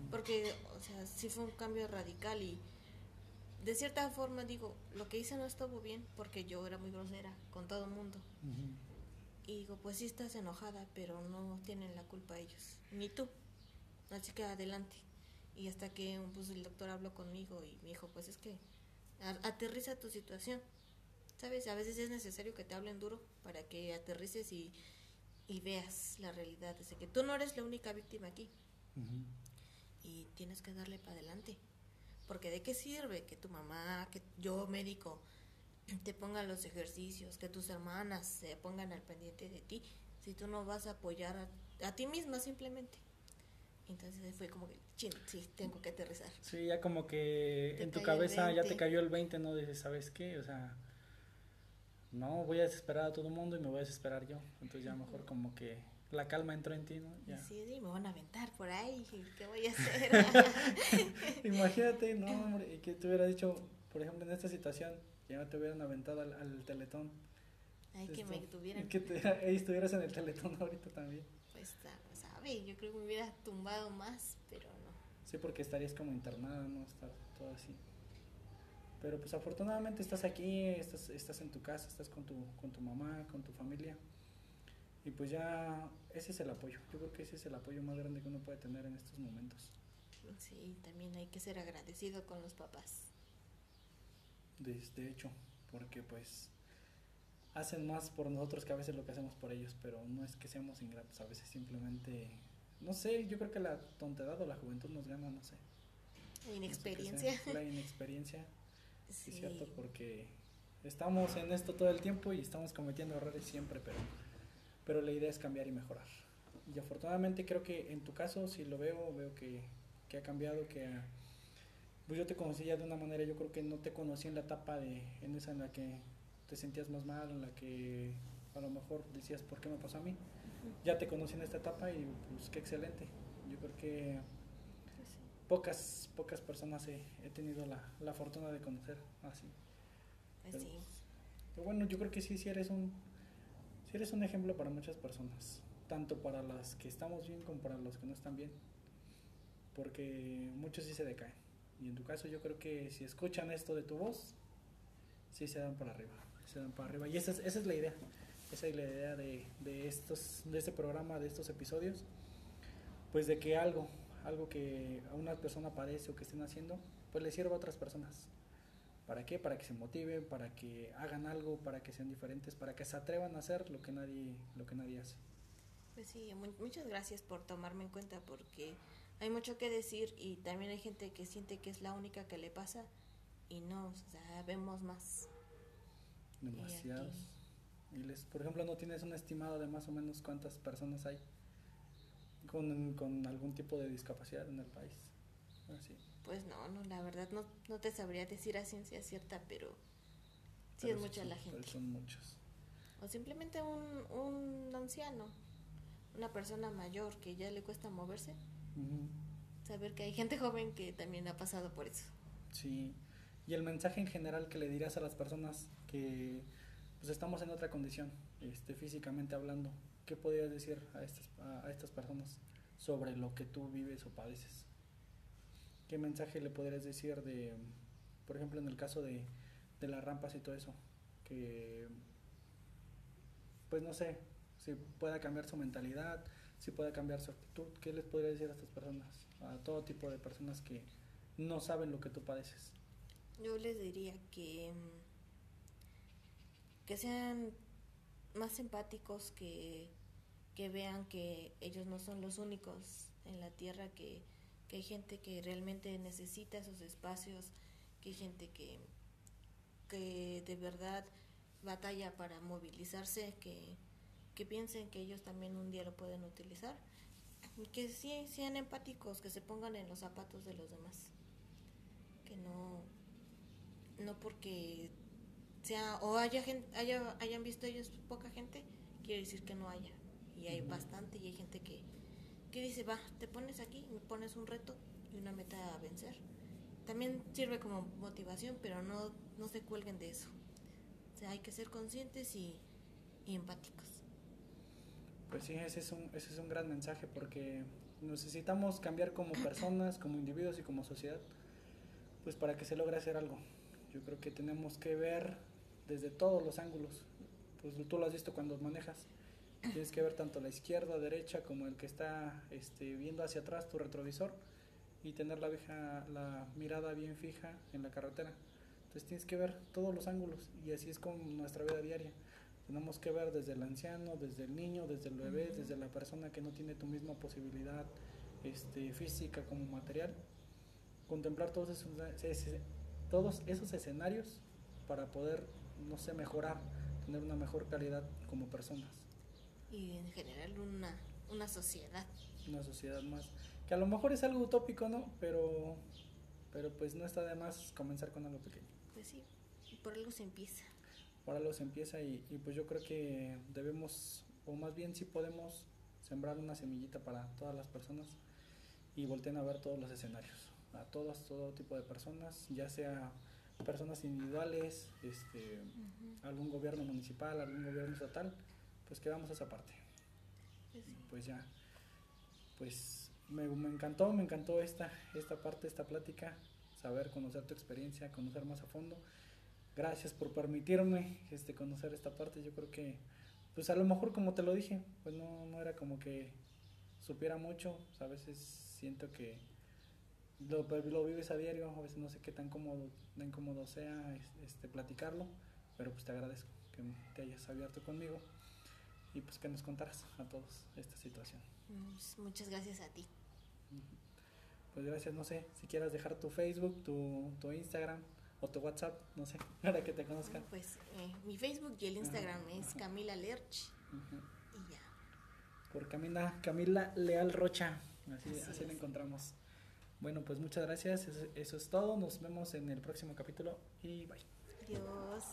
Porque, o sea, sí fue un cambio radical y de cierta forma digo, lo que hice no estuvo bien porque yo era muy grosera con todo el mundo. Y digo, pues sí estás enojada, pero no tienen la culpa ellos, ni tú. Así que adelante. Y hasta que pues, el doctor habló conmigo y me dijo, pues es que aterriza tu situación. ¿Sabes? A veces es necesario que te hablen duro para que aterrices y, y veas la realidad. Desde que tú no eres la única víctima aquí. Y tienes que darle para adelante. Porque de qué sirve que tu mamá, que yo médico, te pongan los ejercicios, que tus hermanas se pongan al pendiente de ti, si tú no vas a apoyar a, ti misma simplemente. Entonces fue como que, chin, sí, tengo que aterrizar. Sí, ya como que en tu cabeza ya te cayó el 20, ¿no? Dices, ¿sabes qué? O sea, no, voy a desesperar a todo el mundo y me voy a desesperar yo. Entonces ya mejor como que la calma entró en ti, ¿no? Ya. Sí, sí, me van a aventar por ahí, ¿qué voy a [LAUGHS] hacer? [LAUGHS] Imagínate, no, hombre, que te hubiera dicho, por ejemplo, en esta situación, ya te hubieran aventado al, al teletón. Ay, que me tuvieran. Que te, estuvieras en el teletón ahorita también. Pues, sabe, yo creo que me hubiera tumbado más, pero no. Sí, porque estarías como internada, ¿no? Estar todo así. Pero pues afortunadamente estás aquí, estás, estás en tu casa, estás con tu, con tu mamá, con tu familia. Y pues ya ese es el apoyo. Yo creo que ese es el apoyo más grande que uno puede tener en estos momentos. Sí, también hay que ser agradecido con los papás. De, de hecho, porque pues hacen más por nosotros que a veces lo que hacemos por ellos, pero no es que seamos ingratos, a veces simplemente, no sé, yo creo que la tontedad o la juventud nos gana, no sé. La inexperiencia. la inexperiencia [LAUGHS] Sí. Es cierto, porque estamos en esto todo el tiempo y estamos cometiendo errores siempre, pero, pero la idea es cambiar y mejorar. Y afortunadamente creo que en tu caso, si lo veo, veo que, que ha cambiado, que pues yo te conocí ya de una manera, yo creo que no te conocí en la etapa de, en esa en la que te sentías más mal, en la que a lo mejor decías, ¿por qué me pasó a mí? Ya te conocí en esta etapa y pues qué excelente. Yo creo que pocas, pocas personas he, he tenido la, la, fortuna de conocer así. Pues pero, pero, bueno, yo creo que sí, sí eres un, sí eres un ejemplo para muchas personas, tanto para las que estamos bien como para los que no están bien, porque muchos sí se decaen. Y en tu caso yo creo que si escuchan esto de tu voz, sí se dan para arriba, se dan para arriba. Y esa es, esa es la idea, esa es la idea de, de, estos, de este programa, de estos episodios, pues de que algo, algo que a una persona padece o que estén haciendo, pues le sirva a otras personas. ¿Para qué? Para que se motiven, para que hagan algo, para que sean diferentes, para que se atrevan a hacer lo que nadie, lo que nadie hace. Pues sí, muchas gracias por tomarme en cuenta porque hay mucho que decir y también hay gente que siente que es la única que le pasa y no, o sea, vemos más. Demasiados. Y, les, por ejemplo, ¿no tienes un estimado de más o menos cuántas personas hay? con, con algún tipo de discapacidad en el país. Así. Pues no, no, la verdad no, no te sabría decir a ciencia cierta, pero sí es mucha la gente. Son muchos. O simplemente un, un anciano, una persona mayor que ya le cuesta moverse. Saber que hay gente joven que también ha pasado por eso. Sí, y el mensaje en general que le dirías a las personas que pues estamos en otra condición, este, físicamente hablando, ¿qué podrías decir a estas, a, estas personas sobre lo que tú vives o padeces? ¿Qué mensaje le podrías decir de, por ejemplo, en el caso de, de las rampas y todo eso? Que, pues no sé, si pueda cambiar su mentalidad, si pueda cambiar su actitud. ¿Qué les podrías decir a estas personas? A todo tipo de personas que no saben lo que tú padeces. Yo les diría que, que sean más empáticos, que, que vean que ellos no son los únicos en la tierra, que, que hay gente que realmente necesita esos espacios, que hay gente que, que de verdad batalla para movilizarse, que, que piensen que ellos también un día lo pueden utilizar, que sí sean empáticos, que se pongan en los zapatos de los demás, que no, no porque sea o haya, haya hayan visto ellos poca gente, quiere decir que no haya. Y hay bastante y hay gente que, que dice, va, te pones aquí, me pones un reto y una meta a vencer. También sirve como motivación, pero no, no se cuelguen de eso. O sea, hay que ser conscientes y, y empáticos. Pues sí, ese es, un, ese es un gran mensaje porque necesitamos cambiar como personas, como individuos y como sociedad, pues para que se logre hacer algo. Yo creo que tenemos que ver desde todos los ángulos. Pues tú lo has visto cuando manejas. Tienes que ver tanto la izquierda, derecha, como el que está este, viendo hacia atrás tu retrovisor y tener la, vieja, la mirada bien fija en la carretera. Entonces tienes que ver todos los ángulos y así es con nuestra vida diaria. Tenemos que ver desde el anciano, desde el niño, desde el bebé, desde la persona que no tiene tu misma posibilidad este, física como material. Contemplar todos esos, todos esos escenarios para poder no sé, mejorar, tener una mejor calidad como personas. Y en general una, una sociedad. Una sociedad más. Que a lo mejor es algo utópico, ¿no? Pero, pero pues no está de más comenzar con algo pequeño. Pues sí, por algo se empieza. Por algo se empieza y, y pues yo creo que debemos, o más bien si podemos, sembrar una semillita para todas las personas y volteen a ver todos los escenarios, a todas, todo tipo de personas, ya sea personas individuales, este, algún gobierno municipal, algún gobierno estatal, pues quedamos esa parte. Pues sí. Pues ya, pues me, me encantó, me encantó esta, esta parte, esta plática, saber, conocer tu experiencia, conocer más a fondo. Gracias por permitirme este, conocer esta parte. Yo creo que, pues a lo mejor como te lo dije, pues no, no era como que supiera mucho. O sea, a veces siento que lo, lo vives a diario, a veces no sé qué tan cómodo, tan cómodo sea es- este, platicarlo, pero pues te agradezco que te hayas abierto conmigo y pues que nos contaras a todos esta situación. Pues, Muchas gracias a ti. Pues gracias, no sé, si quieras dejar tu Facebook, tu, tu Instagram o tu WhatsApp, no sé, [LAUGHS] para que te conozcan. Pues eh, mi Facebook y el Instagram Ajá, es ajá. Camila Lerch y ya. Por Camila, Camila Leal Rocha, así, Así así la encontramos. Bueno, pues muchas gracias, eso, eso es todo, nos vemos en el próximo capítulo y bye. Adiós.